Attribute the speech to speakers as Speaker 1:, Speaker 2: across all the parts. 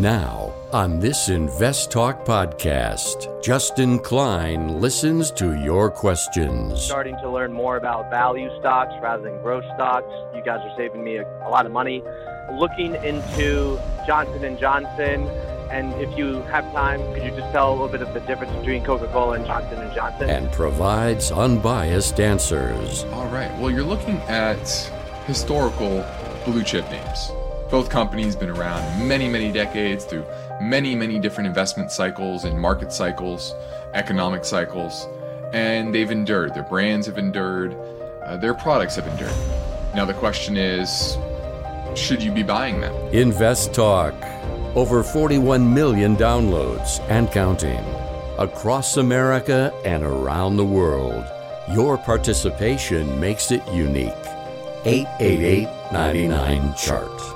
Speaker 1: Now, on this Invest Talk podcast, Justin Klein listens to your questions.
Speaker 2: Starting to learn more about value stocks rather than growth stocks. You guys are saving me a, a lot of money. Looking into Johnson and Johnson, and if you have time, could you just tell a little bit of the difference between Coca-Cola and Johnson and Johnson?
Speaker 1: And provides unbiased answers.
Speaker 3: All right. Well, you're looking at historical blue chip names. Both companies been around many, many decades through many, many different investment cycles and market cycles, economic cycles, and they've endured. Their brands have endured, uh, their products have endured. Now, the question is should you be buying them?
Speaker 1: Invest Talk. Over 41 million downloads and counting. Across America and around the world. Your participation makes it unique. 888 99 Chart.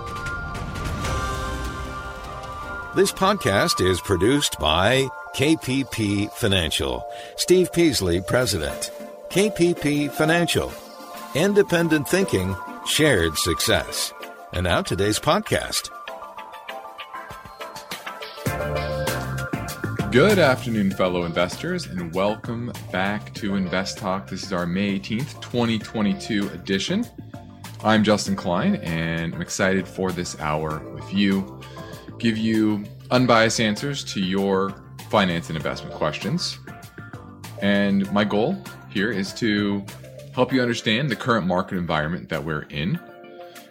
Speaker 4: This podcast is produced by KPP Financial. Steve Peasley, President. KPP Financial. Independent thinking, shared success. And now today's podcast.
Speaker 3: Good afternoon, fellow investors, and welcome back to Invest Talk. This is our May 18th, 2022 edition. I'm Justin Klein, and I'm excited for this hour with you. Give you unbiased answers to your finance and investment questions. And my goal here is to help you understand the current market environment that we're in,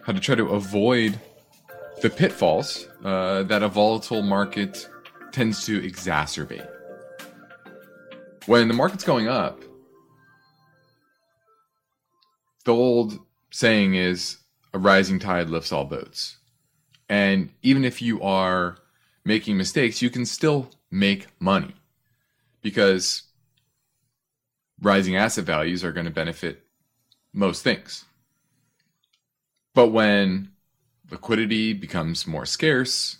Speaker 3: how to try to avoid the pitfalls uh, that a volatile market tends to exacerbate. When the market's going up, the old saying is a rising tide lifts all boats. And even if you are making mistakes, you can still make money because rising asset values are going to benefit most things. But when liquidity becomes more scarce,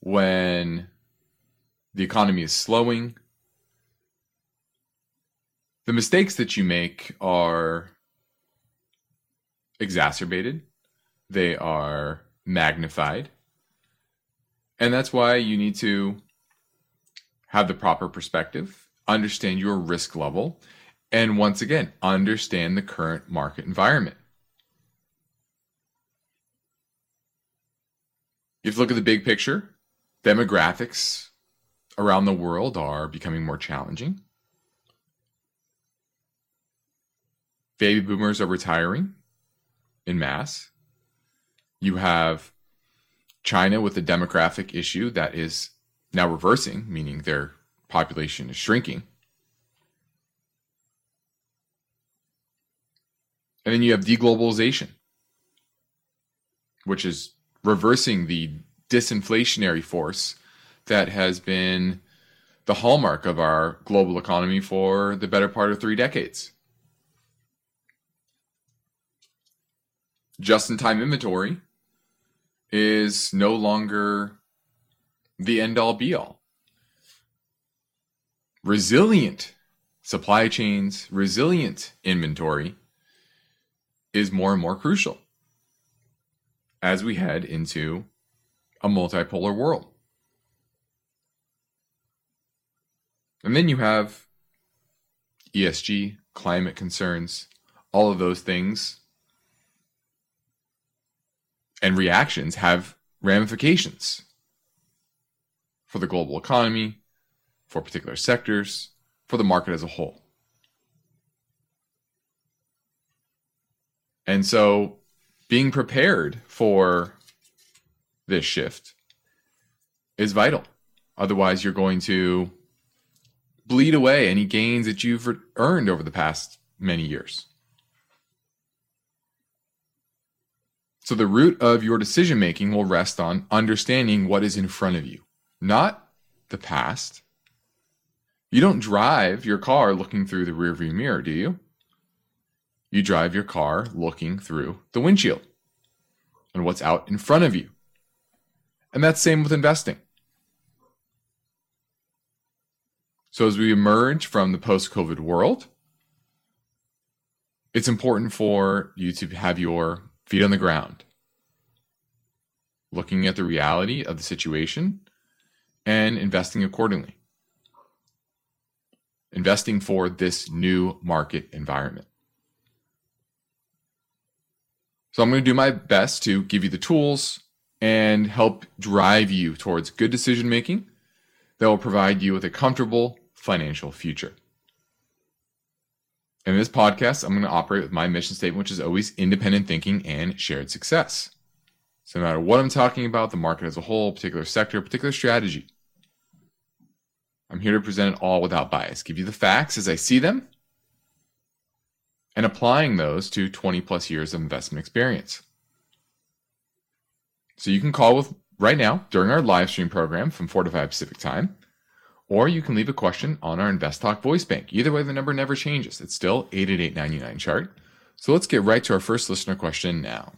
Speaker 3: when the economy is slowing, the mistakes that you make are exacerbated, they are magnified. And that's why you need to have the proper perspective, understand your risk level, and once again, understand the current market environment. If you look at the big picture. Demographics around the world are becoming more challenging. Baby boomers are retiring in mass. You have China with a demographic issue that is now reversing, meaning their population is shrinking. And then you have deglobalization, which is reversing the disinflationary force that has been the hallmark of our global economy for the better part of three decades. Just in time inventory is no longer the end all be all. Resilient supply chains, resilient inventory is more and more crucial as we head into a multipolar world. And then you have ESG, climate concerns, all of those things and reactions have ramifications for the global economy, for particular sectors, for the market as a whole. And so being prepared for this shift is vital. Otherwise, you're going to bleed away any gains that you've earned over the past many years. So the root of your decision making will rest on understanding what is in front of you, not the past. You don't drive your car looking through the rearview mirror, do you? You drive your car looking through the windshield and what's out in front of you. And that's same with investing. So as we emerge from the post-COVID world, it's important for you to have your feet on the ground. looking at the reality of the situation and investing accordingly. Investing for this new market environment. So I'm going to do my best to give you the tools and help drive you towards good decision making that will provide you with a comfortable financial future. In this podcast, I'm going to operate with my mission statement, which is always independent thinking and shared success. So, no matter what I'm talking about, the market as a whole, particular sector, particular strategy, I'm here to present it all without bias, give you the facts as I see them, and applying those to 20 plus years of investment experience. So you can call with right now during our live stream program from 4 to 5 Pacific time, or you can leave a question on our Invest Talk voice bank. Either way, the number never changes. It's still 888 chart. So let's get right to our first listener question now.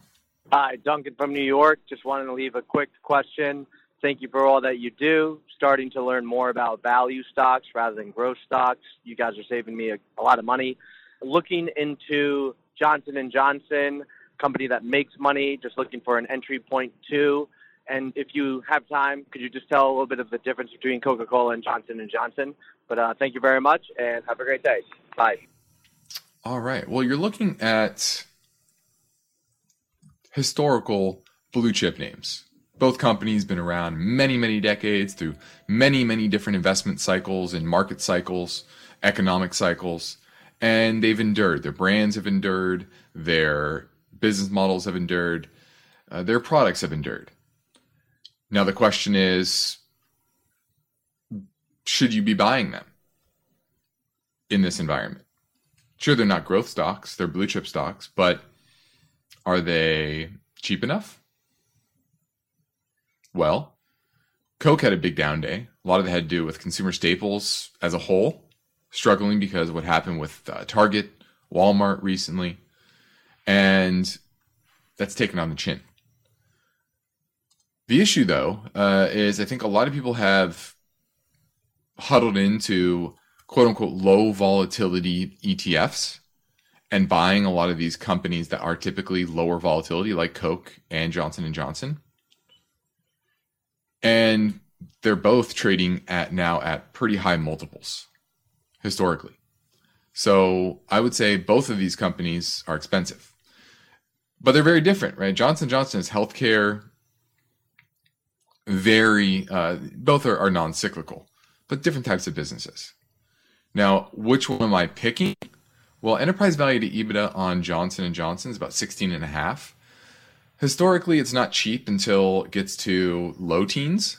Speaker 2: Hi, Duncan from New York. Just wanted to leave a quick question. Thank you for all that you do. Starting to learn more about value stocks rather than growth stocks. You guys are saving me a, a lot of money. Looking into Johnson and Johnson, company that makes money. Just looking for an entry point too. And if you have time, could you just tell a little bit of the difference between Coca-Cola and Johnson and Johnson? But uh, thank you very much, and have a great day. Bye.
Speaker 3: All right. Well, you're looking at historical blue chip names. Both companies been around many, many decades through many, many different investment cycles and market cycles, economic cycles, and they've endured. Their brands have endured. Their business models have endured. Uh, their products have endured. Now the question is, should you be buying them in this environment? Sure, they're not growth stocks; they're blue chip stocks, but are they cheap enough? Well, Coke had a big down day. A lot of it had to do with consumer staples as a whole, struggling because of what happened with uh, Target, Walmart recently, and that's taken on the chin. The issue, though, uh, is I think a lot of people have huddled into quote unquote low volatility ETFs and buying a lot of these companies that are typically lower volatility, like Coke and Johnson and Johnson. And they're both trading at now at pretty high multiples historically. So I would say both of these companies are expensive, but they're very different, right? Johnson Johnson is healthcare, very uh, both are, are non-cyclical, but different types of businesses. Now, which one am I picking? Well, enterprise value to EBITDA on Johnson and Johnson is about 16 and a half. Historically, it's not cheap until it gets to low teens,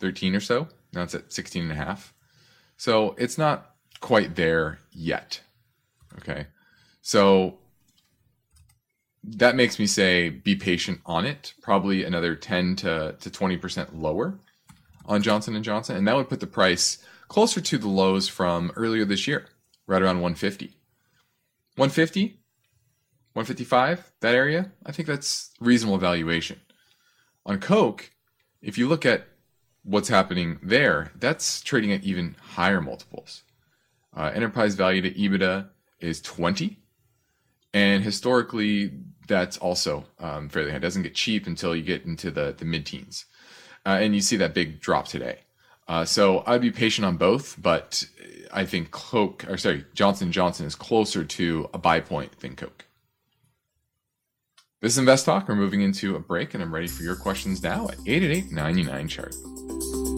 Speaker 3: 13 or so. Now it's at 16 and a half. So it's not quite there yet. Okay. So that makes me say be patient on it. Probably another 10 to, to 20% lower on Johnson Johnson, and that would put the price closer to the lows from earlier this year, right around 150. 150, 155, that area, I think that's reasonable valuation. On Coke, if you look at what's happening there, that's trading at even higher multiples. Uh, enterprise value to EBITDA is 20. And historically, that's also um, fairly high. It doesn't get cheap until you get into the, the mid teens. Uh, and you see that big drop today. Uh, so I'd be patient on both, but I think Coke, or sorry, Johnson Johnson is closer to a buy point than Coke. This is Invest Talk. We're moving into a break, and I'm ready for your questions now at 888 99 chart.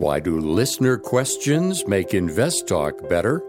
Speaker 1: Why do listener questions make Invest Talk better?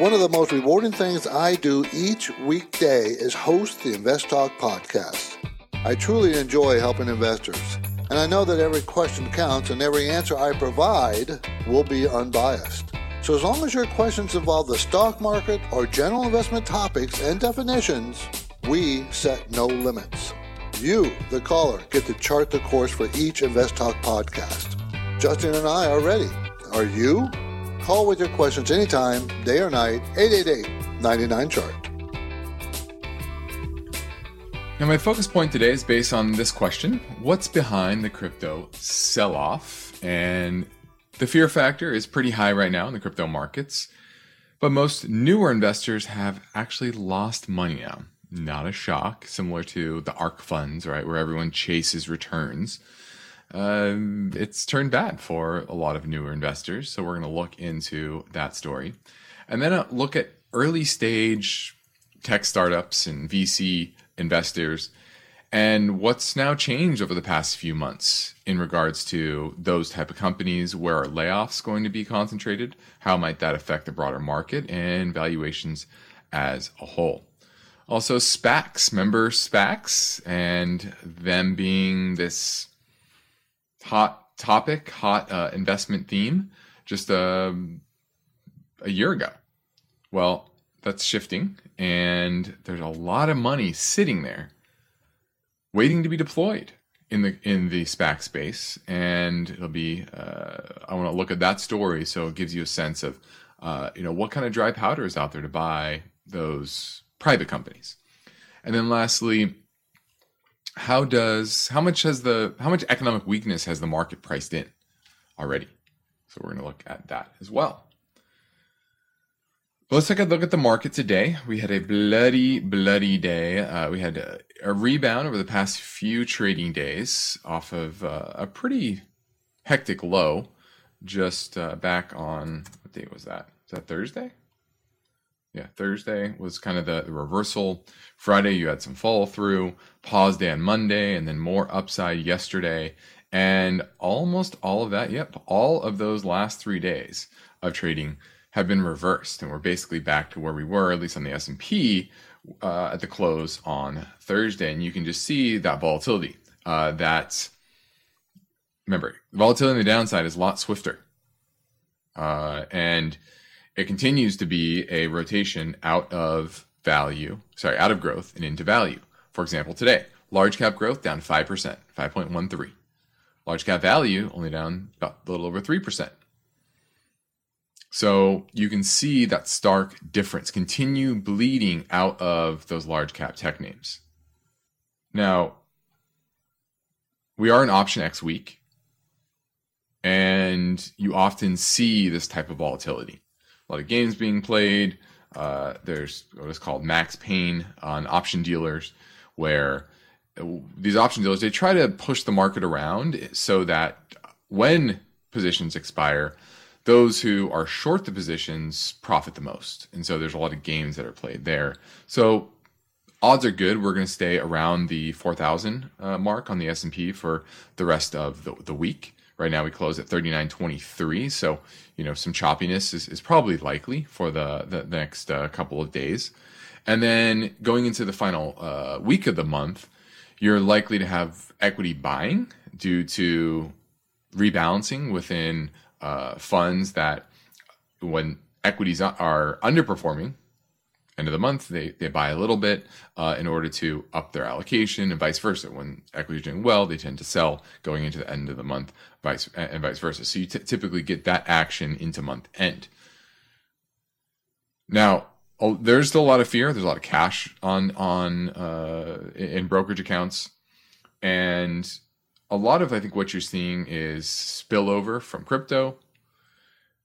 Speaker 5: One of the most rewarding things I do each weekday is host the Invest Talk podcast. I truly enjoy helping investors, and I know that every question counts and every answer I provide will be unbiased. So as long as your questions involve the stock market or general investment topics and definitions, we set no limits. You, the caller, get to chart the course for each Invest Talk podcast. Justin and I are ready. Are you? Call with your questions anytime, day or night, 888 99 Chart.
Speaker 3: Now, my focus point today is based on this question What's behind the crypto sell off? And the fear factor is pretty high right now in the crypto markets, but most newer investors have actually lost money now. Not a shock, similar to the ARK funds, right, where everyone chases returns um, it's turned bad for a lot of newer investors. So we're going to look into that story. And then uh, look at early stage tech startups and VC investors and what's now changed over the past few months in regards to those type of companies where are layoffs going to be concentrated how might that affect the broader market and valuations as a whole also spacs remember spacs and them being this hot topic, hot uh, investment theme just um, a year ago. Well, that's shifting, and there's a lot of money sitting there waiting to be deployed in the in the SPAC space, and it'll be. Uh, I want to look at that story, so it gives you a sense of, uh, you know, what kind of dry powder is out there to buy those private companies, and then lastly, how does how much has the how much economic weakness has the market priced in already? So we're going to look at that as well. let's take a look at the market today. We had a bloody, bloody day. Uh, we had a, a, rebound over the past few trading days off of uh, a pretty hectic low, just uh, back on what date was that? Is that Thursday? Yeah, Thursday was kind of the, the, reversal. Friday, you had some follow through, pause day on Monday, and then more upside yesterday. And almost all of that, yep, all of those last three days of trading have been reversed. And we're basically back to where we were, at least on the S&P, uh, at the close on Thursday. And you can just see that volatility. Uh, that, remember, volatility on the downside is a lot swifter. Uh, and it continues to be a rotation out of value, sorry, out of growth and into value. For example, today, large cap growth down 5%, 5.13. Large cap value only down about a little over 3%. So you can see that stark difference continue bleeding out of those large cap tech names. Now, we are in option X week, and you often see this type of volatility a lot of games being played. Uh, there's what is called max pain on option dealers, where these option dealers they try to push the market around so that when positions expire, those who are short the positions profit the most. And so there's a lot of games that are played there. So odds are good. We're going to stay around the 4,000 uh, mark on the S&P for the rest of the, the week. Right now we close at 39.23. So, you know, some choppiness is, is probably likely for the, the next uh, couple of days. And then going into the final uh, week of the month, you're likely to have equity buying due to rebalancing within uh, funds that when equities are underperforming end of the month, they, they buy a little bit uh, in order to up their allocation and vice versa. When equity is doing well, they tend to sell going into the end of the month, vice and vice versa. So you t- typically get that action into month end. Now, oh, there's still a lot of fear. There's a lot of cash on on uh, in brokerage accounts, and a lot of I think what you're seeing is spillover from crypto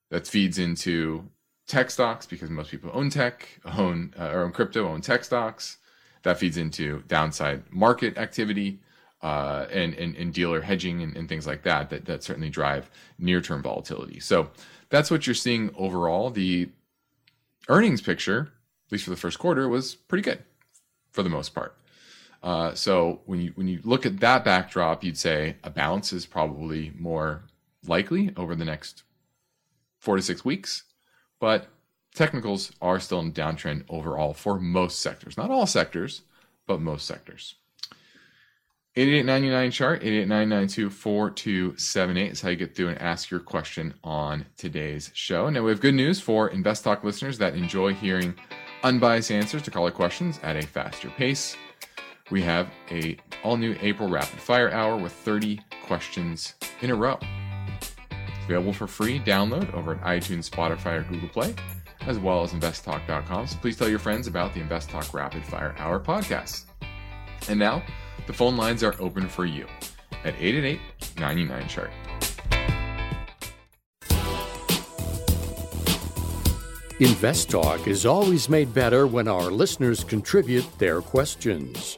Speaker 3: that feeds into tech stocks because most people own tech, own uh, or own crypto, own tech stocks. That feeds into downside market activity uh, and, and, and dealer hedging and, and things like that, that that certainly drive near term volatility. So that's what you're seeing overall. The earnings picture, at least for the first quarter, was pretty good for the most part. Uh, so when you when you look at that backdrop, you'd say a bounce is probably more likely over the next four to six weeks, but technicals are still in downtrend overall for most sectors, not all sectors, but most sectors. 8899 chart, 889924278 is how you get through and ask your question on today's show. Now, we have good news for Invest Talk listeners that enjoy hearing unbiased answers to caller questions at a faster pace. We have a all new April rapid fire hour with 30 questions in a row. Available for free download over at iTunes, Spotify, or Google Play, as well as investtalk.com. So please tell your friends about the Invest Talk Rapid Fire Hour podcast. And now, the phone lines are open for you at 888 99 chart.
Speaker 1: Invest Talk is always made better when our listeners contribute their questions.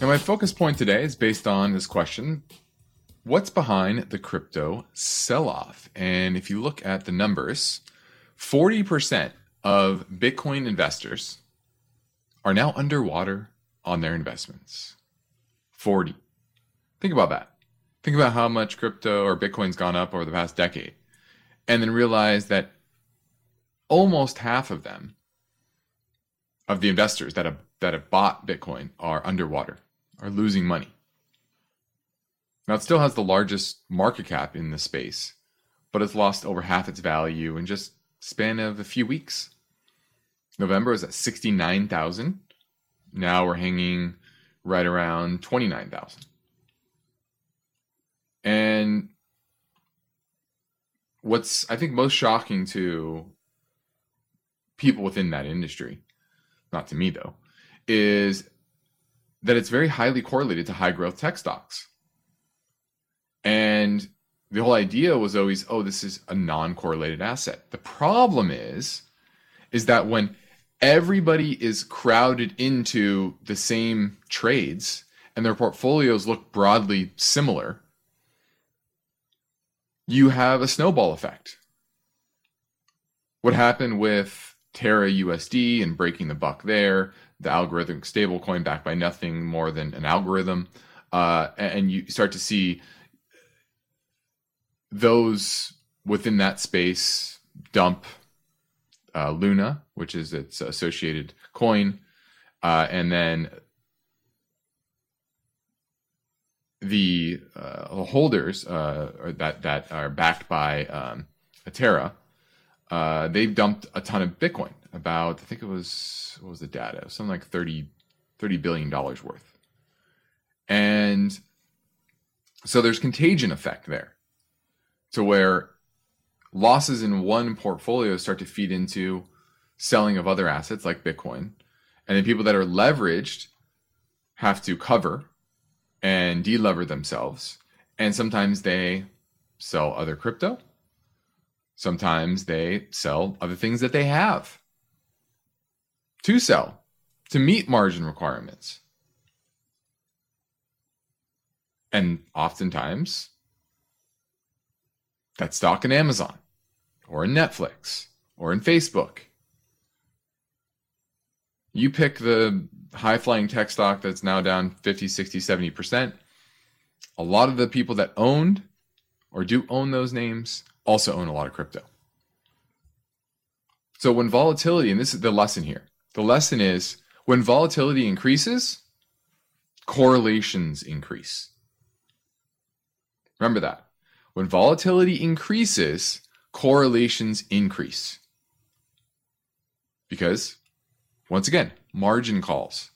Speaker 3: Now, my focus point today is based on this question What's behind the crypto sell off? And if you look at the numbers, 40% of Bitcoin investors are now underwater on their investments. 40. Think about that. Think about how much crypto or Bitcoin's gone up over the past decade. And then realize that almost half of them, of the investors that have, that have bought Bitcoin, are underwater are losing money. Now, it still has the largest market cap in the space, but it's lost over half its value in just span of a few weeks. November was at 69,000. Now we're hanging right around 29,000. And what's I think most shocking to people within that industry, not to me though, is that it's very highly correlated to high growth tech stocks. And the whole idea was always, oh, this is a non-correlated asset. The problem is, is that when everybody is crowded into the same trades and their portfolios look broadly similar, you have a snowball effect. What happened with Terra USD and breaking the buck there, the algorithmic stablecoin backed by nothing more than an algorithm, uh, and you start to see those within that space dump uh, Luna, which is its associated coin, uh, and then the uh, holders uh, that that are backed by um, Terra, uh, they dumped a ton of Bitcoin about I think it was what was the data? Something like 30, 30 billion dollars worth, and so there's contagion effect there, to where losses in one portfolio start to feed into selling of other assets like Bitcoin, and then people that are leveraged have to cover and delever themselves, and sometimes they sell other crypto. Sometimes they sell other things that they have to sell to meet margin requirements. And oftentimes, that stock in Amazon or in Netflix or in Facebook. You pick the high flying tech stock that's now down 50, 60, 70%. A lot of the people that owned or do own those names also own a lot of crypto. So when volatility, and this is the lesson here, the lesson is when volatility increases, correlations increase. Remember that. When volatility increases, correlations increase. Because, once again, margin calls.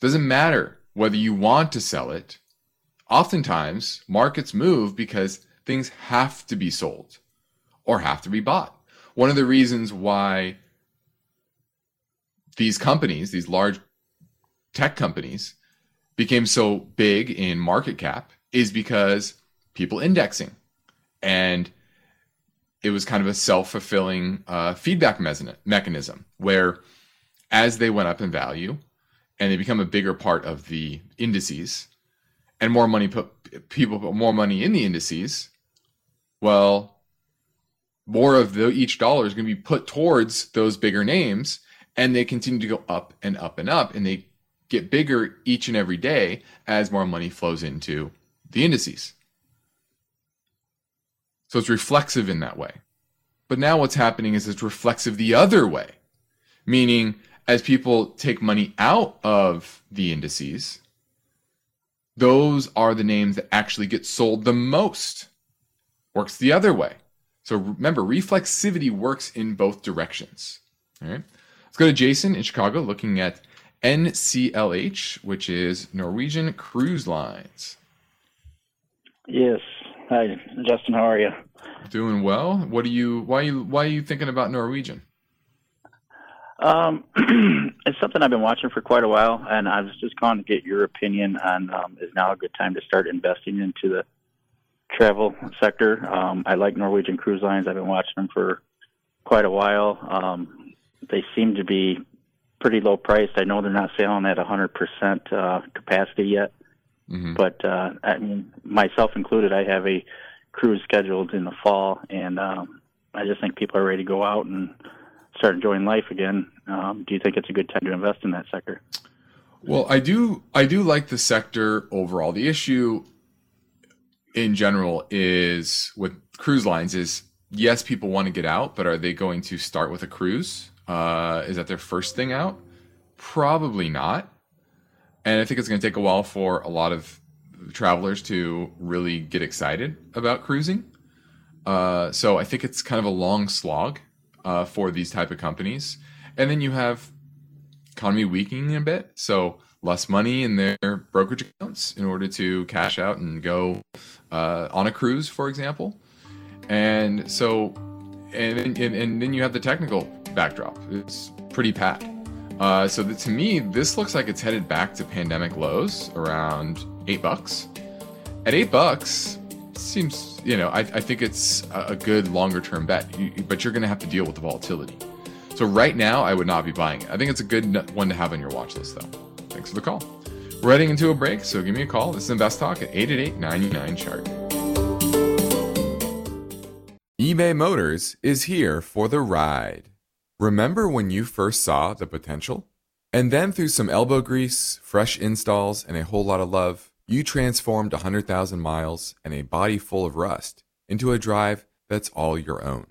Speaker 3: Doesn't matter whether you want to sell it, oftentimes markets move because things have to be sold or have to be bought. One of the reasons why these companies, these large tech companies, became so big in market cap is because people indexing. And it was kind of a self fulfilling uh, feedback mechanism where as they went up in value and they become a bigger part of the indices and more money put people put more money in the indices, well, more of the, each dollar is going to be put towards those bigger names and they continue to go up and up and up and they get bigger each and every day as more money flows into the indices. So it's reflexive in that way. But now what's happening is it's reflexive the other way, meaning as people take money out of the indices, those are the names that actually get sold the most. Works the other way. So remember, reflexivity works in both directions. All right. Let's go to Jason in Chicago looking at NCLH, which is Norwegian Cruise Lines.
Speaker 6: Yes. Hi, Justin. How are you?
Speaker 3: Doing well. What are you? Why are you? Why are you thinking about Norwegian?
Speaker 6: Um, it's something I've been watching for quite a while, and I was just calling to get your opinion on um, is now a good time to start investing into the travel sector. Um, I like Norwegian Cruise Lines. I've been watching them for quite a while. Um, they seem to be pretty low priced. I know they're not selling at 100% uh, capacity yet, mm-hmm. but uh, I mean, myself included, I have a cruise scheduled in the fall, and um, I just think people are ready to go out and start enjoying life again. Um, do you think it's a good time to invest in that sector?
Speaker 3: Well, I do. I do like the sector overall. The issue, in general, is with cruise lines is yes, people want to get out, but are they going to start with a cruise? Uh, is that their first thing out? Probably not. And I think it's going to take a while for a lot of travelers to really get excited about cruising. Uh, so I think it's kind of a long slog uh, for these type of companies. And then you have economy weakening a bit, so less money in their brokerage accounts in order to cash out and go uh, on a cruise, for example. And so, and, and and then you have the technical backdrop. It's pretty pat. Uh, so to me, this looks like it's headed back to pandemic lows around eight bucks. At eight bucks, seems you know I, I think it's a good longer term bet, you, but you're going to have to deal with the volatility. So right now, I would not be buying it. I think it's a good one to have on your watch list, though. Thanks for the call. We're heading into a break, so give me a call. This is Invest Talk at 888 chart. eBay Motors is here for the ride. Remember when you first saw the potential? And then through some elbow grease, fresh installs, and a whole lot of love, you transformed 100,000 miles and a body full of rust into a drive that's all your own.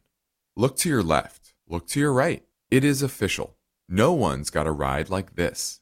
Speaker 3: Look to your left, look to your right. It is official. No one's got a ride like this.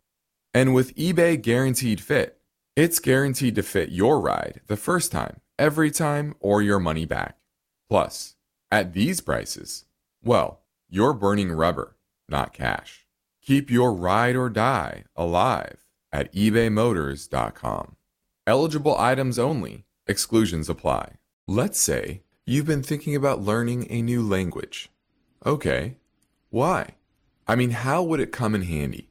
Speaker 3: And with eBay Guaranteed Fit, it's guaranteed to fit your ride the first time, every time, or your money back. Plus, at these prices, well, you're burning rubber, not cash. Keep your ride or die alive at ebaymotors.com. Eligible items only, exclusions apply. Let's say you've been thinking about learning a new language. Okay, why? I mean, how would it come in handy?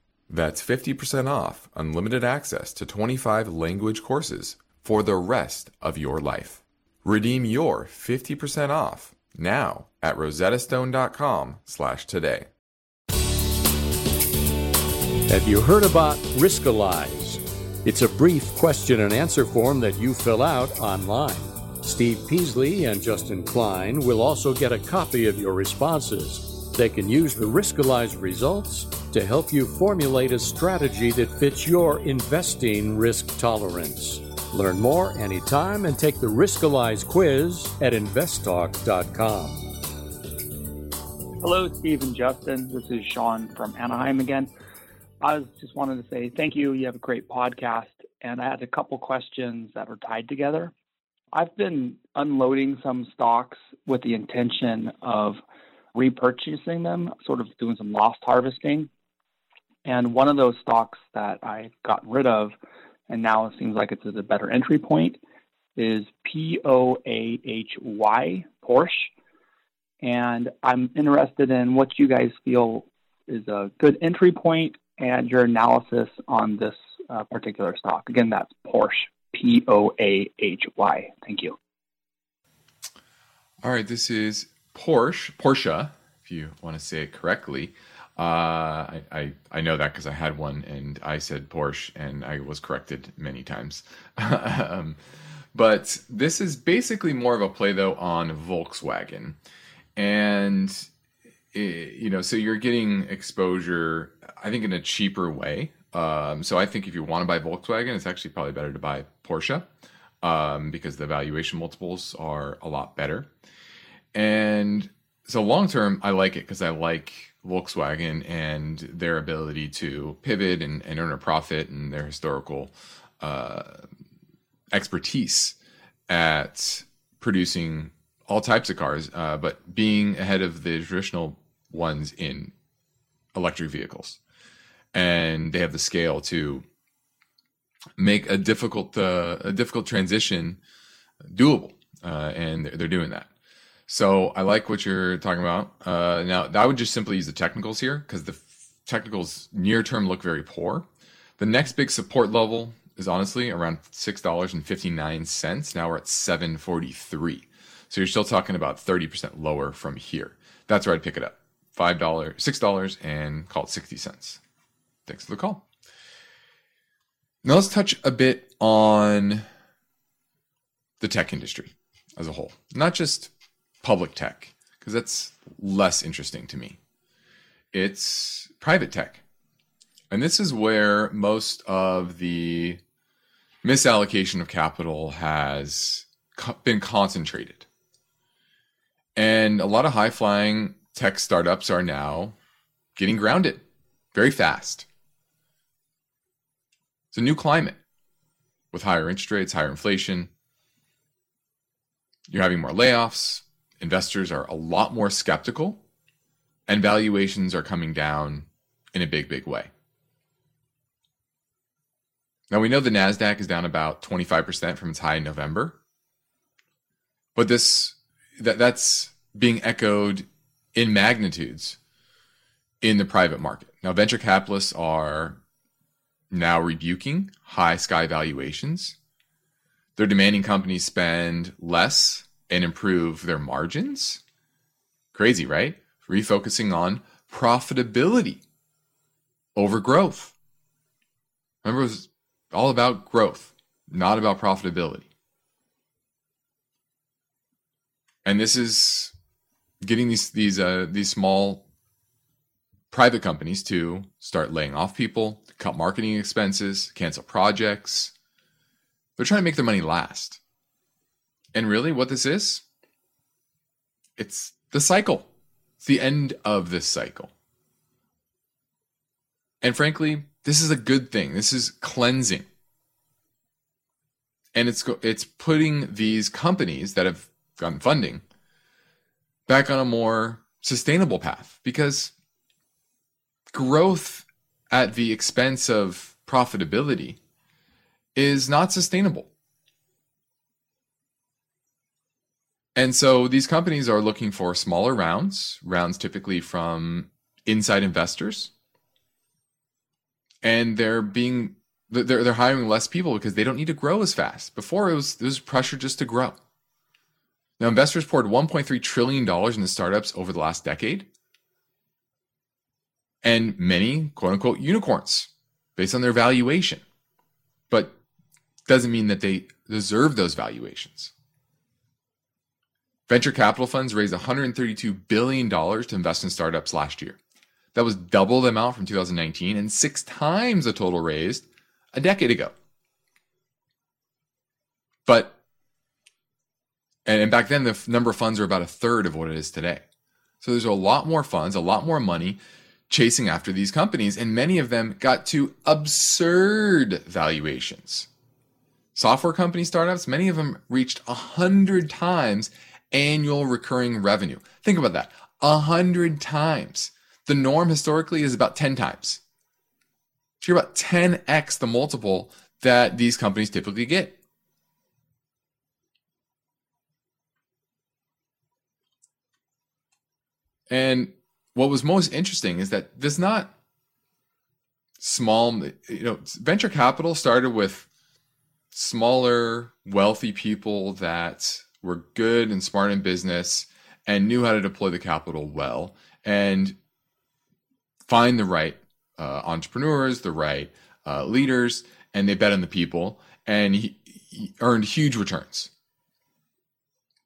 Speaker 3: That's 50% off unlimited access to 25 language courses for the rest of your life. Redeem your 50% off now at rosettastone.com slash today.
Speaker 1: Have you heard about Riskalyze? It's a brief question and answer form that you fill out online. Steve Peasley and Justin Klein will also get a copy of your responses. They can use the Riskalyze results to help you formulate a strategy that fits your investing risk tolerance. Learn more anytime and take the Riskalyze quiz at investtalk.com.
Speaker 7: Hello, Steve and Justin. This is Sean from Anaheim again. I just wanted to say thank you. You have a great podcast, and I had a couple questions that are tied together. I've been unloading some stocks with the intention of repurchasing them, sort of doing some loss harvesting. And one of those stocks that I got rid of, and now it seems like it's a better entry point, is P O A H Y, Porsche. And I'm interested in what you guys feel is a good entry point and your analysis on this uh, particular stock. Again, that's Porsche, P O A H Y. Thank you.
Speaker 3: All right, this is Porsche, Porsche, if you want to say it correctly. Uh, I, I, I know that because I had one and I said Porsche and I was corrected many times. um, but this is basically more of a play though on Volkswagen, and it, you know, so you're getting exposure I think in a cheaper way. Um, so I think if you want to buy Volkswagen, it's actually probably better to buy Porsche um, because the valuation multiples are a lot better. And so long term, I like it because I like Volkswagen and their ability to pivot and, and earn a profit and their historical uh, expertise at producing all types of cars, uh, but being ahead of the traditional ones in electric vehicles and they have the scale to make a difficult uh, a difficult transition doable, uh, and they're, they're, doing that. So I like what you're talking about. Uh, now, I would just simply use the technicals here because the technicals near term look very poor. The next big support level is honestly around six dollars and fifty nine cents. Now we're at seven forty three. So you're still talking about thirty percent lower from here. That's where I'd pick it up. Five dollars, six dollars, and call it sixty cents. Thanks for the call. Now let's touch a bit on the tech industry as a whole, not just public tech, because that's less interesting to me. It's private tech. And this is where most of the misallocation of capital has been concentrated. And a lot of high flying tech startups are now getting grounded very fast. It's a new climate with higher interest rates, higher inflation. You're having more layoffs. Investors are a lot more skeptical, and valuations are coming down in a big, big way. Now we know the Nasdaq is down about 25% from its high in November. But this that that's being echoed in magnitudes in the private market. Now venture capitalists are now rebuking high sky valuations. They're demanding companies spend less and improve their margins. Crazy, right? Refocusing on profitability over growth. Remember, it was all about growth, not about profitability. And this is getting these these uh, these small private companies to start laying off people, cut marketing expenses, cancel projects. They're trying to make their money last. And really, what this is, it's the cycle. It's the end of this cycle. And frankly, this is a good thing. This is cleansing. And it's it's putting these companies that have gotten funding back on a more sustainable path because growth at the expense of profitability is not sustainable. And so these companies are looking for smaller rounds, rounds typically from inside investors. And they're being they're they're hiring less people because they don't need to grow as fast. Before it was there was pressure just to grow. Now investors poured 1.3 trillion dollars into startups over the last decade. And many quote unquote unicorns based on their valuation. But doesn't mean that they deserve those valuations. Venture capital funds raised $132 billion to invest in startups last year. That was double the amount from 2019 and six times the total raised a decade ago. But, and, back then, the number of funds were about a third of what it is today. So there's a lot more funds, a lot more money chasing after these companies, and many of them got to absurd valuations. Software company startups, many of them reached a hundred times annual recurring revenue. Think about that. A hundred times. The norm historically is about 10 times. So you're about 10x the multiple that these companies typically get. And what was most interesting is that there's not small, you know, venture capital started with smaller, wealthy people that were good and smart in business and knew how to deploy the capital well and find the right uh, entrepreneurs, the right uh, leaders, and they bet on the people and he, he earned huge returns.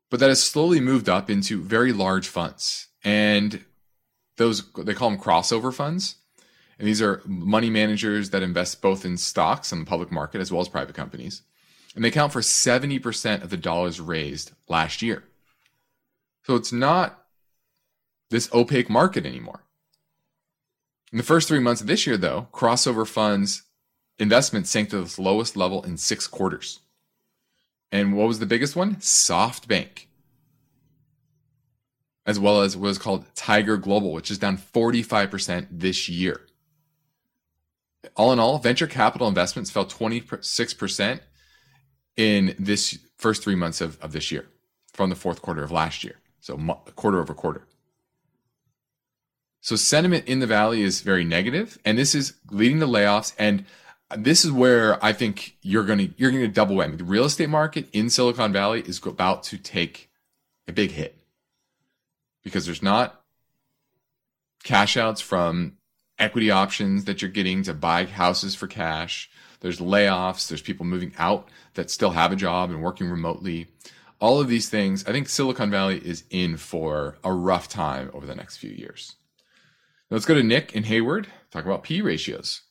Speaker 3: But that has slowly moved up into very large funds. And those, they call them crossover funds. And these are money managers that invest both in stocks on the public market as well as private companies and they account for 70% of the dollars raised last year. So it's not this opaque market anymore. In the first three months of this year, though, crossover funds investment sank to the lowest level in six quarters. And what was the biggest one? SoftBank, as well as what was called Tiger Global, which is down 45% this year. All in all, venture capital investments fell 26% in this first three months of, of this year from the fourth quarter of last year. So quarter over quarter. So sentiment in the valley is very negative, and this is leading to layoffs. And this is where I think you're going to you're going to double whammy. The real estate market in Silicon Valley is about to take a big hit because there's not cash outs from equity options that you're getting to buy houses for cash. There's layoffs. There's people moving out that still have a job and working remotely. All of these things, I think Silicon Valley is in for a rough time over the next few years. Now let's go to Nick in Hayward, talk about P ratios.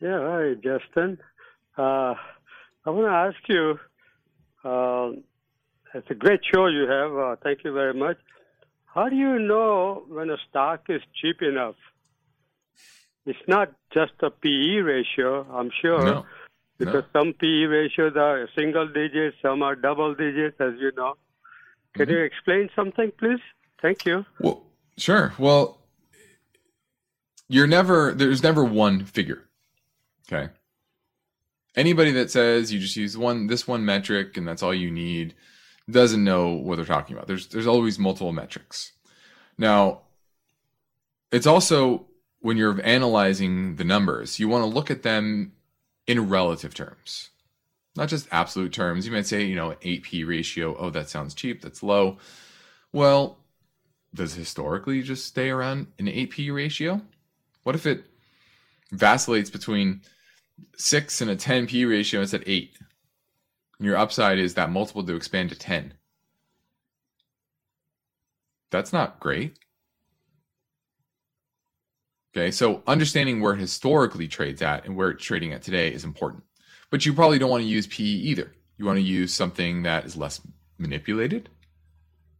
Speaker 8: Yeah, hi, Justin. Uh, I want to ask you uh, it's a great show you have. Uh, thank you very much. How do you know when a stock is cheap enough? It's not just a PE ratio, I'm sure. No because no. some PE ratios are single digits, some are double digits, as you know. Can mm-hmm. you explain something, please? Thank you.
Speaker 3: Well, sure. Well, you're never there's never one figure. Okay. Anybody that says you just use one this one metric and that's all you need doesn't know what they're talking about. There's there's always multiple metrics. Now, it's also when you're analyzing the numbers, you want to look at them in relative terms, not just absolute terms. You might say, you know, 8P ratio, oh, that sounds cheap, that's low. Well, does historically just stay around an 8P ratio? What if it vacillates between 6 and a 10P ratio, it's at 8? And your upside is that multiple to expand to 10. That's not great. Okay, so understanding where historically trades at and where it's trading at today is important. But you probably don't want to use PE either. You want to use something that is less manipulated.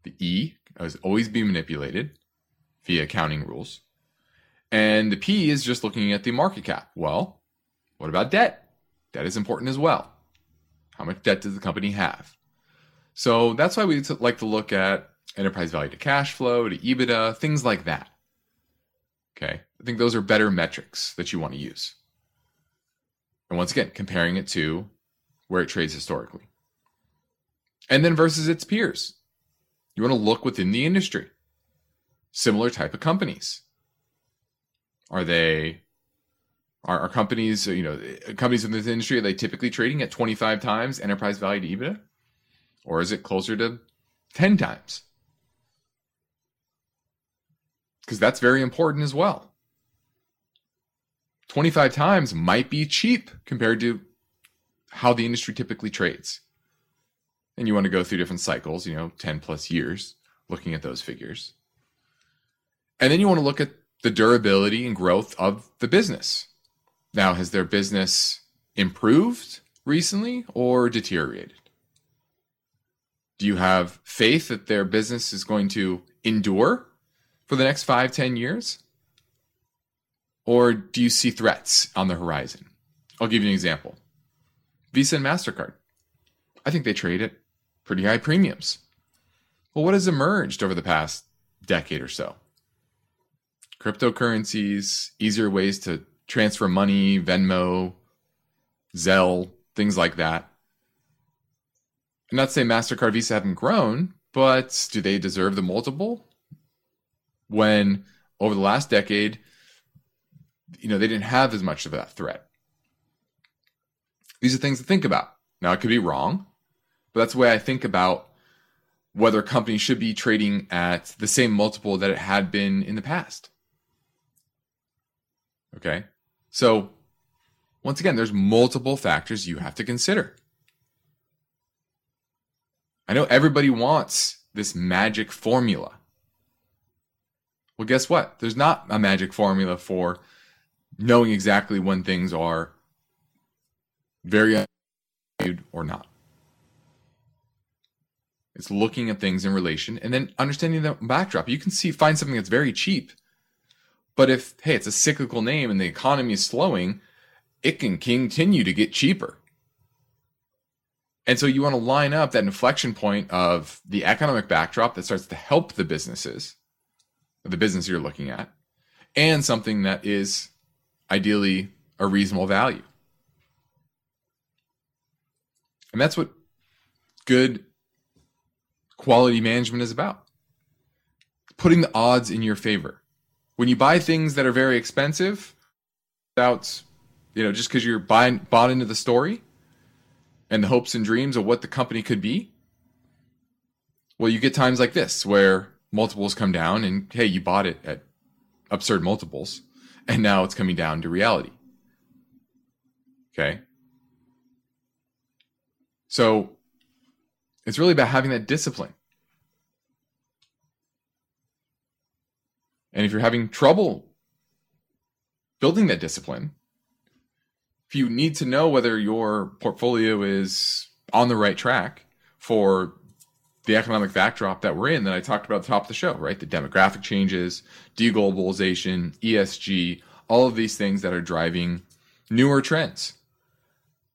Speaker 3: The E has always be manipulated via accounting rules. And the P is just looking at the market cap. Well, what about debt? Debt is important as well. How much debt does the company have? So that's why we like to look at enterprise value to cash flow, to EBITDA, things like that. Okay. I think those are better metrics that you want to use. And once again, comparing it to where it trades historically. And then versus its peers. You want to look within the industry. Similar type of companies. Are they are, are companies, you know, companies in this industry, are they typically trading at 25 times enterprise value to EBITDA? Or is it closer to 10 times? Because that's very important as well. 25 times might be cheap compared to how the industry typically trades. And you want to go through different cycles, you know, 10 plus years looking at those figures. And then you want to look at the durability and growth of the business. Now, has their business improved recently or deteriorated? Do you have faith that their business is going to endure for the next five, ten years? Or do you see threats on the horizon? I'll give you an example Visa and MasterCard. I think they trade at pretty high premiums. Well, what has emerged over the past decade or so? Cryptocurrencies, easier ways to transfer money, Venmo, Zelle, things like that. I'm not saying MasterCard Visa haven't grown, but do they deserve the multiple? When over the last decade, you know, they didn't have as much of that threat. These are things to think about. Now, it could be wrong, but that's the way I think about whether a company should be trading at the same multiple that it had been in the past. Okay. So, once again, there's multiple factors you have to consider. I know everybody wants this magic formula. Well, guess what? There's not a magic formula for knowing exactly when things are very valued or not. It's looking at things in relation and then understanding the backdrop. You can see find something that's very cheap but if, hey, it's a cyclical name and the economy is slowing, it can continue to get cheaper. And so you want to line up that inflection point of the economic backdrop that starts to help the businesses, the business you're looking at, and something that is ideally a reasonable value. And that's what good quality management is about. Putting the odds in your favor when you buy things that are very expensive, without you know, just because you're buying bought into the story and the hopes and dreams of what the company could be, well, you get times like this where multiples come down, and hey, you bought it at absurd multiples, and now it's coming down to reality. Okay. So it's really about having that discipline. And if you're having trouble building that discipline, if you need to know whether your portfolio is on the right track for the economic backdrop that we're in that I talked about at the top of the show, right? The demographic changes, deglobalization, ESG, all of these things that are driving newer trends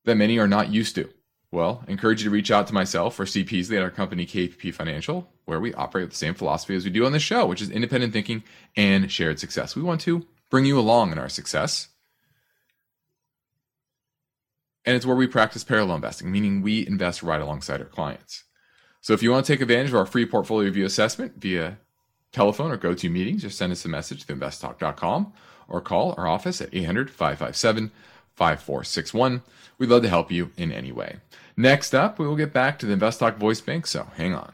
Speaker 3: that many are not used to. Well, I encourage you to reach out to myself or Steve Peasley at our company KPP Financial where we operate with the same philosophy as we do on this show, which is independent thinking and shared success. We want to bring you along in our success. And it's where we practice parallel investing, meaning we invest right alongside our clients. So if you want to take advantage of our free portfolio review assessment via telephone or go to meetings, just send us a message to investtalk.com or call our office at 800 557 5461. We'd love to help you in any way. Next up, we will get back to the InvestTalk voice bank, so hang on.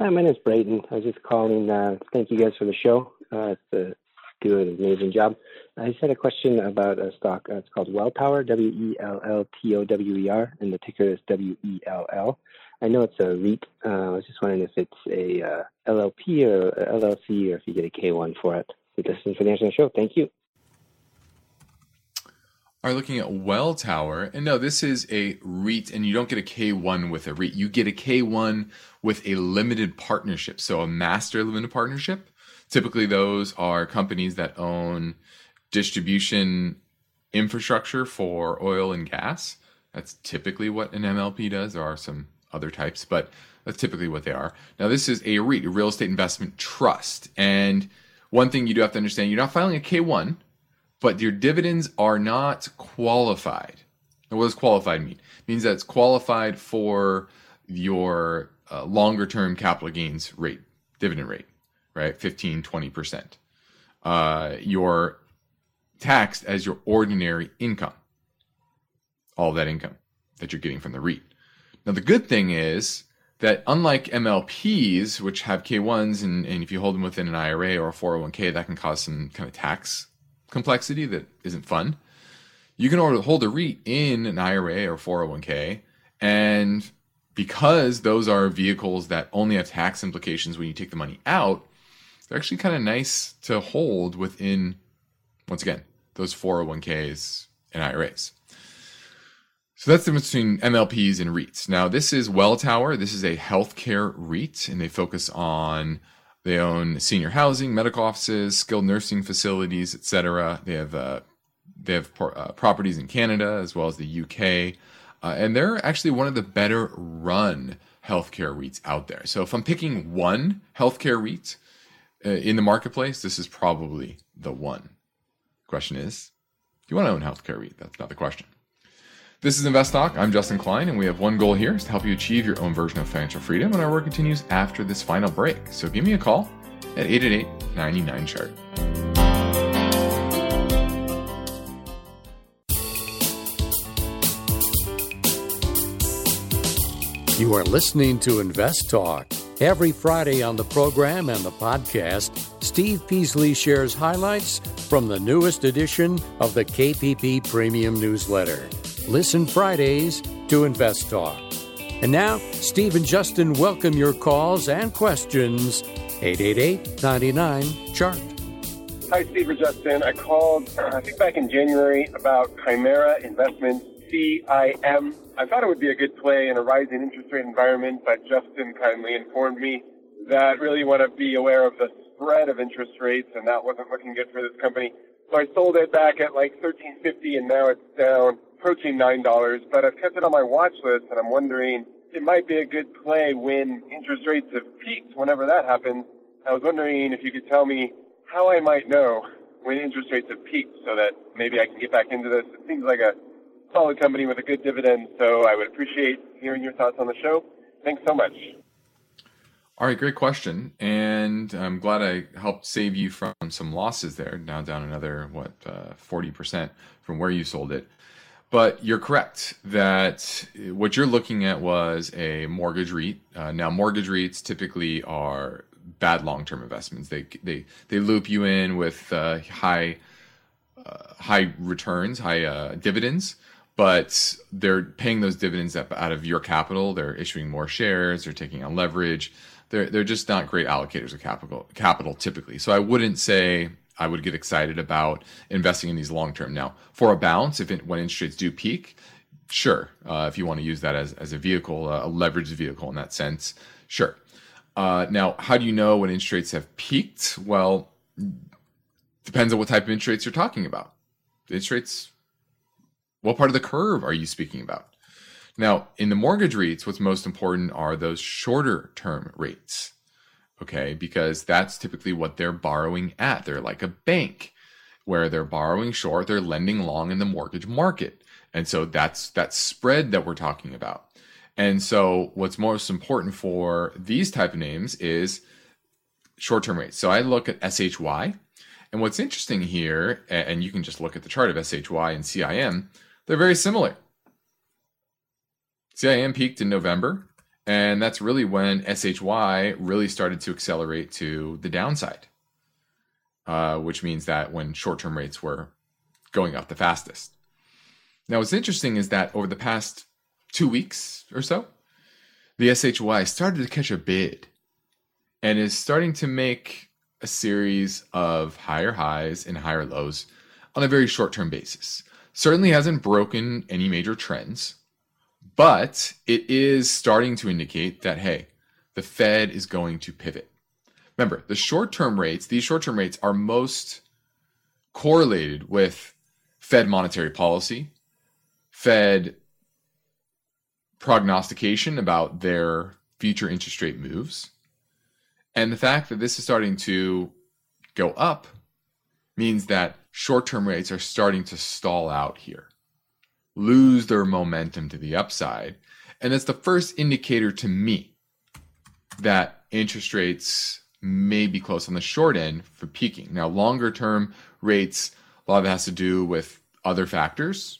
Speaker 9: Hi, my name is Brayton. I was just calling. Uh, thank you guys for the show. Uh, it's a, do an amazing job. I just had a question about a stock. Uh, it's called Welltower, W E L L T O W E R, and the ticker is W E L L. I know it's a REIT. Uh, I was just wondering if it's a uh, LLP or a LLC, or if you get a K1 for it. This is Financial Show. Thank you.
Speaker 3: Are looking at Welltower, and no, this is a REIT, and you don't get a K1 with a REIT. You get a K1 with a limited partnership, so a master limited partnership. Typically, those are companies that own distribution infrastructure for oil and gas. That's typically what an MLP does. There are some other types, but that's typically what they are. Now, this is a REIT, a real estate investment trust. And one thing you do have to understand you're not filing a K1 but your dividends are not qualified. What does qualified mean? It means that it's qualified for your uh, longer term capital gains rate, dividend rate, right? 15, 20%. Uh, you're taxed as your ordinary income, all that income that you're getting from the REIT. Now, the good thing is that unlike MLPs, which have K1s, and, and if you hold them within an IRA or a 401k, that can cause some kind of tax complexity that isn't fun. You can hold a REIT in an IRA or 401k, and because those are vehicles that only have tax implications when you take the money out, they're actually kind of nice to hold within, once again, those 401ks and IRAs. So that's the difference between MLPs and REITs. Now, this is Welltower. This is a healthcare REIT, and they focus on they own senior housing, medical offices, skilled nursing facilities, etc. They have uh, they have uh, properties in Canada as well as the UK, uh, and they're actually one of the better run healthcare REITs out there. So if I'm picking one healthcare REIT uh, in the marketplace, this is probably the one. Question is, do you want to own healthcare REIT? That's not the question. This is Invest Talk. I'm Justin Klein, and we have one goal here is to help you achieve your own version of financial freedom. And our work continues after this final break. So give me a call at 888 99 chart.
Speaker 1: You are listening to Invest Talk. Every Friday on the program and the podcast, Steve Peasley shares highlights from the newest edition of the KPP Premium Newsletter. Listen Fridays to Invest Talk. And now, Steve and Justin welcome your calls and questions. 888 99 Chart.
Speaker 10: Hi, Steve and Justin. I called, I think back in January, about Chimera Investments, CIM. I thought it would be a good play in a rising interest rate environment, but Justin kindly informed me that really want to be aware of the spread of interest rates, and that wasn't looking good for this company. So I sold it back at like 1350 and now it's down approaching nine dollars, but I've kept it on my watch list, and I'm wondering it might be a good play when interest rates have peaked. Whenever that happens, I was wondering if you could tell me how I might know when interest rates have peaked, so that maybe I can get back into this. It seems like a solid company with a good dividend, so I would appreciate hearing your thoughts on the show. Thanks so much.
Speaker 3: All right, great question, and I'm glad I helped save you from some losses there. Now down another what uh, forty percent from where you sold it. But you're correct that what you're looking at was a mortgage REIT. Uh, now, mortgage REITs typically are bad long-term investments. They they they loop you in with uh, high uh, high returns, high uh, dividends, but they're paying those dividends out of your capital. They're issuing more shares. They're taking on leverage. They're they're just not great allocators of capital capital typically. So I wouldn't say I would get excited about investing in these long term. Now, for a bounce, if it, when interest rates do peak, sure. Uh, if you want to use that as, as a vehicle, uh, a leveraged vehicle in that sense, sure. Uh, now, how do you know when interest rates have peaked? Well, depends on what type of interest rates you're talking about. Interest rates, what part of the curve are you speaking about? Now, in the mortgage rates, what's most important are those shorter term rates okay? Because that's typically what they're borrowing at. They're like a bank where they're borrowing short, they're lending long in the mortgage market. And so that's that spread that we're talking about. And so what's most important for these type of names is short-term rates. So I look at SHY, and what's interesting here, and you can just look at the chart of SHY and CIM, they're very similar. CIM peaked in November, and that's really when SHY really started to accelerate to the downside, uh, which means that when short term rates were going up the fastest. Now, what's interesting is that over the past two weeks or so, the SHY started to catch a bid and is starting to make a series of higher highs and higher lows on a very short term basis. Certainly hasn't broken any major trends, but it is starting to indicate that, hey, the Fed is going to pivot. Remember, the short term rates, these short term rates are most correlated with Fed monetary policy, Fed prognostication about their future interest rate moves. And the fact that this is starting to go up means that short term rates are starting to stall out here lose their momentum to the upside. And that's the first indicator to me that interest rates may be close on the short end for peaking. Now, longer term rates, a lot of it has to do with other factors,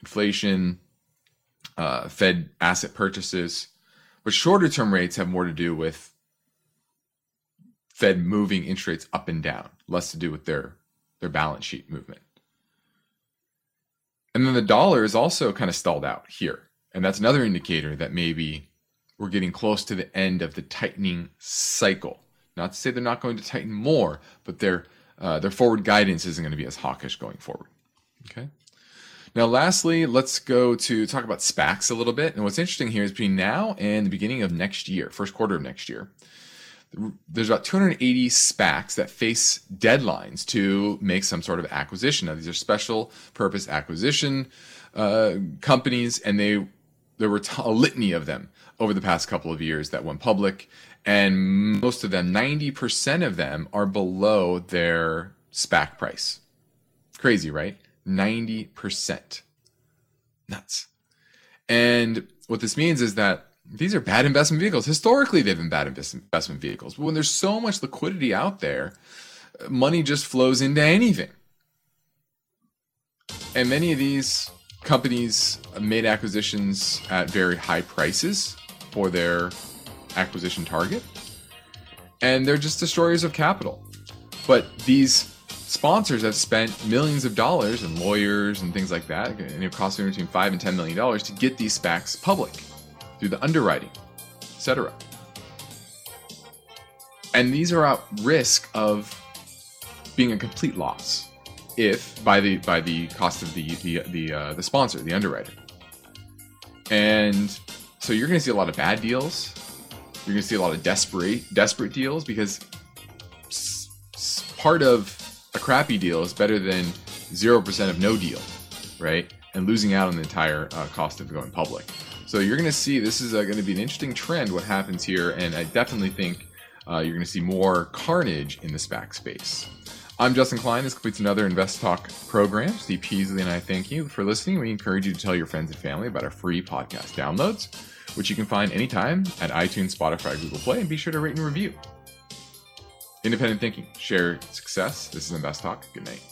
Speaker 3: inflation, uh, Fed asset purchases. But shorter term rates have more to do with Fed moving interest rates up and down, less to do with their, their balance sheet movement. And then the dollar is also kind of stalled out here. And that's another indicator that maybe we're getting close to the end of the tightening cycle. Not to say they're not going to tighten more, but their uh, their forward guidance isn't going to be as hawkish going forward. Okay. Now, lastly, let's go to talk about SPACs a little bit. And what's interesting here is between now and the beginning of next year, first quarter of next year, there's about 280 SPACs that face deadlines to make some sort of acquisition. Now, these are special purpose acquisition uh, companies, and they there were a litany of them over the past couple of years that went public, and most of them, 90% of them, are below their SPAC price. Crazy, right? 90%. Nuts. And what this means is that these are bad investment vehicles. Historically, they've been bad investment vehicles. But when there's so much liquidity out there, uh, money just flows into anything. And many of these companies uh, made acquisitions at very high prices for their acquisition target. And they're just destroyers of capital. But these sponsors have spent millions of dollars and lawyers and things like that, and it costs between five and ten million dollars to get these SPACs public through the underwriting, etc. And these are at risk of being a complete loss if by the by the cost of the the the, uh, the sponsor, the underwriter. And so you're going to see a lot of bad deals. You're going to see a lot of desperate desperate deals because part of a crappy deal is better than 0% of no deal, right? And losing out on the entire uh, cost of going public. So you're going to see this is uh, going to be an interesting trend what happens here, and I definitely think uh, you're going to see more carnage in the SPAC space. I'm Justin Klein. This completes another Invest Talk program. Steve Peasley and I thank you for listening. We encourage you to tell your friends and family about our free podcast downloads, which you can find anytime at iTunes, Spotify, Google Play, and be sure to rate and review. Independent thinking, share success. This is Invest Talk. Good night.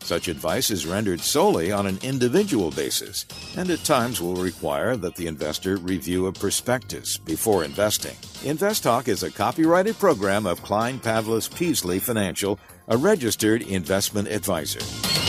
Speaker 4: Such advice is rendered solely on an individual basis and at times will require that the investor review a prospectus before investing. Invest Talk is a copyrighted program of Klein Pavlis Peasley Financial, a registered investment advisor.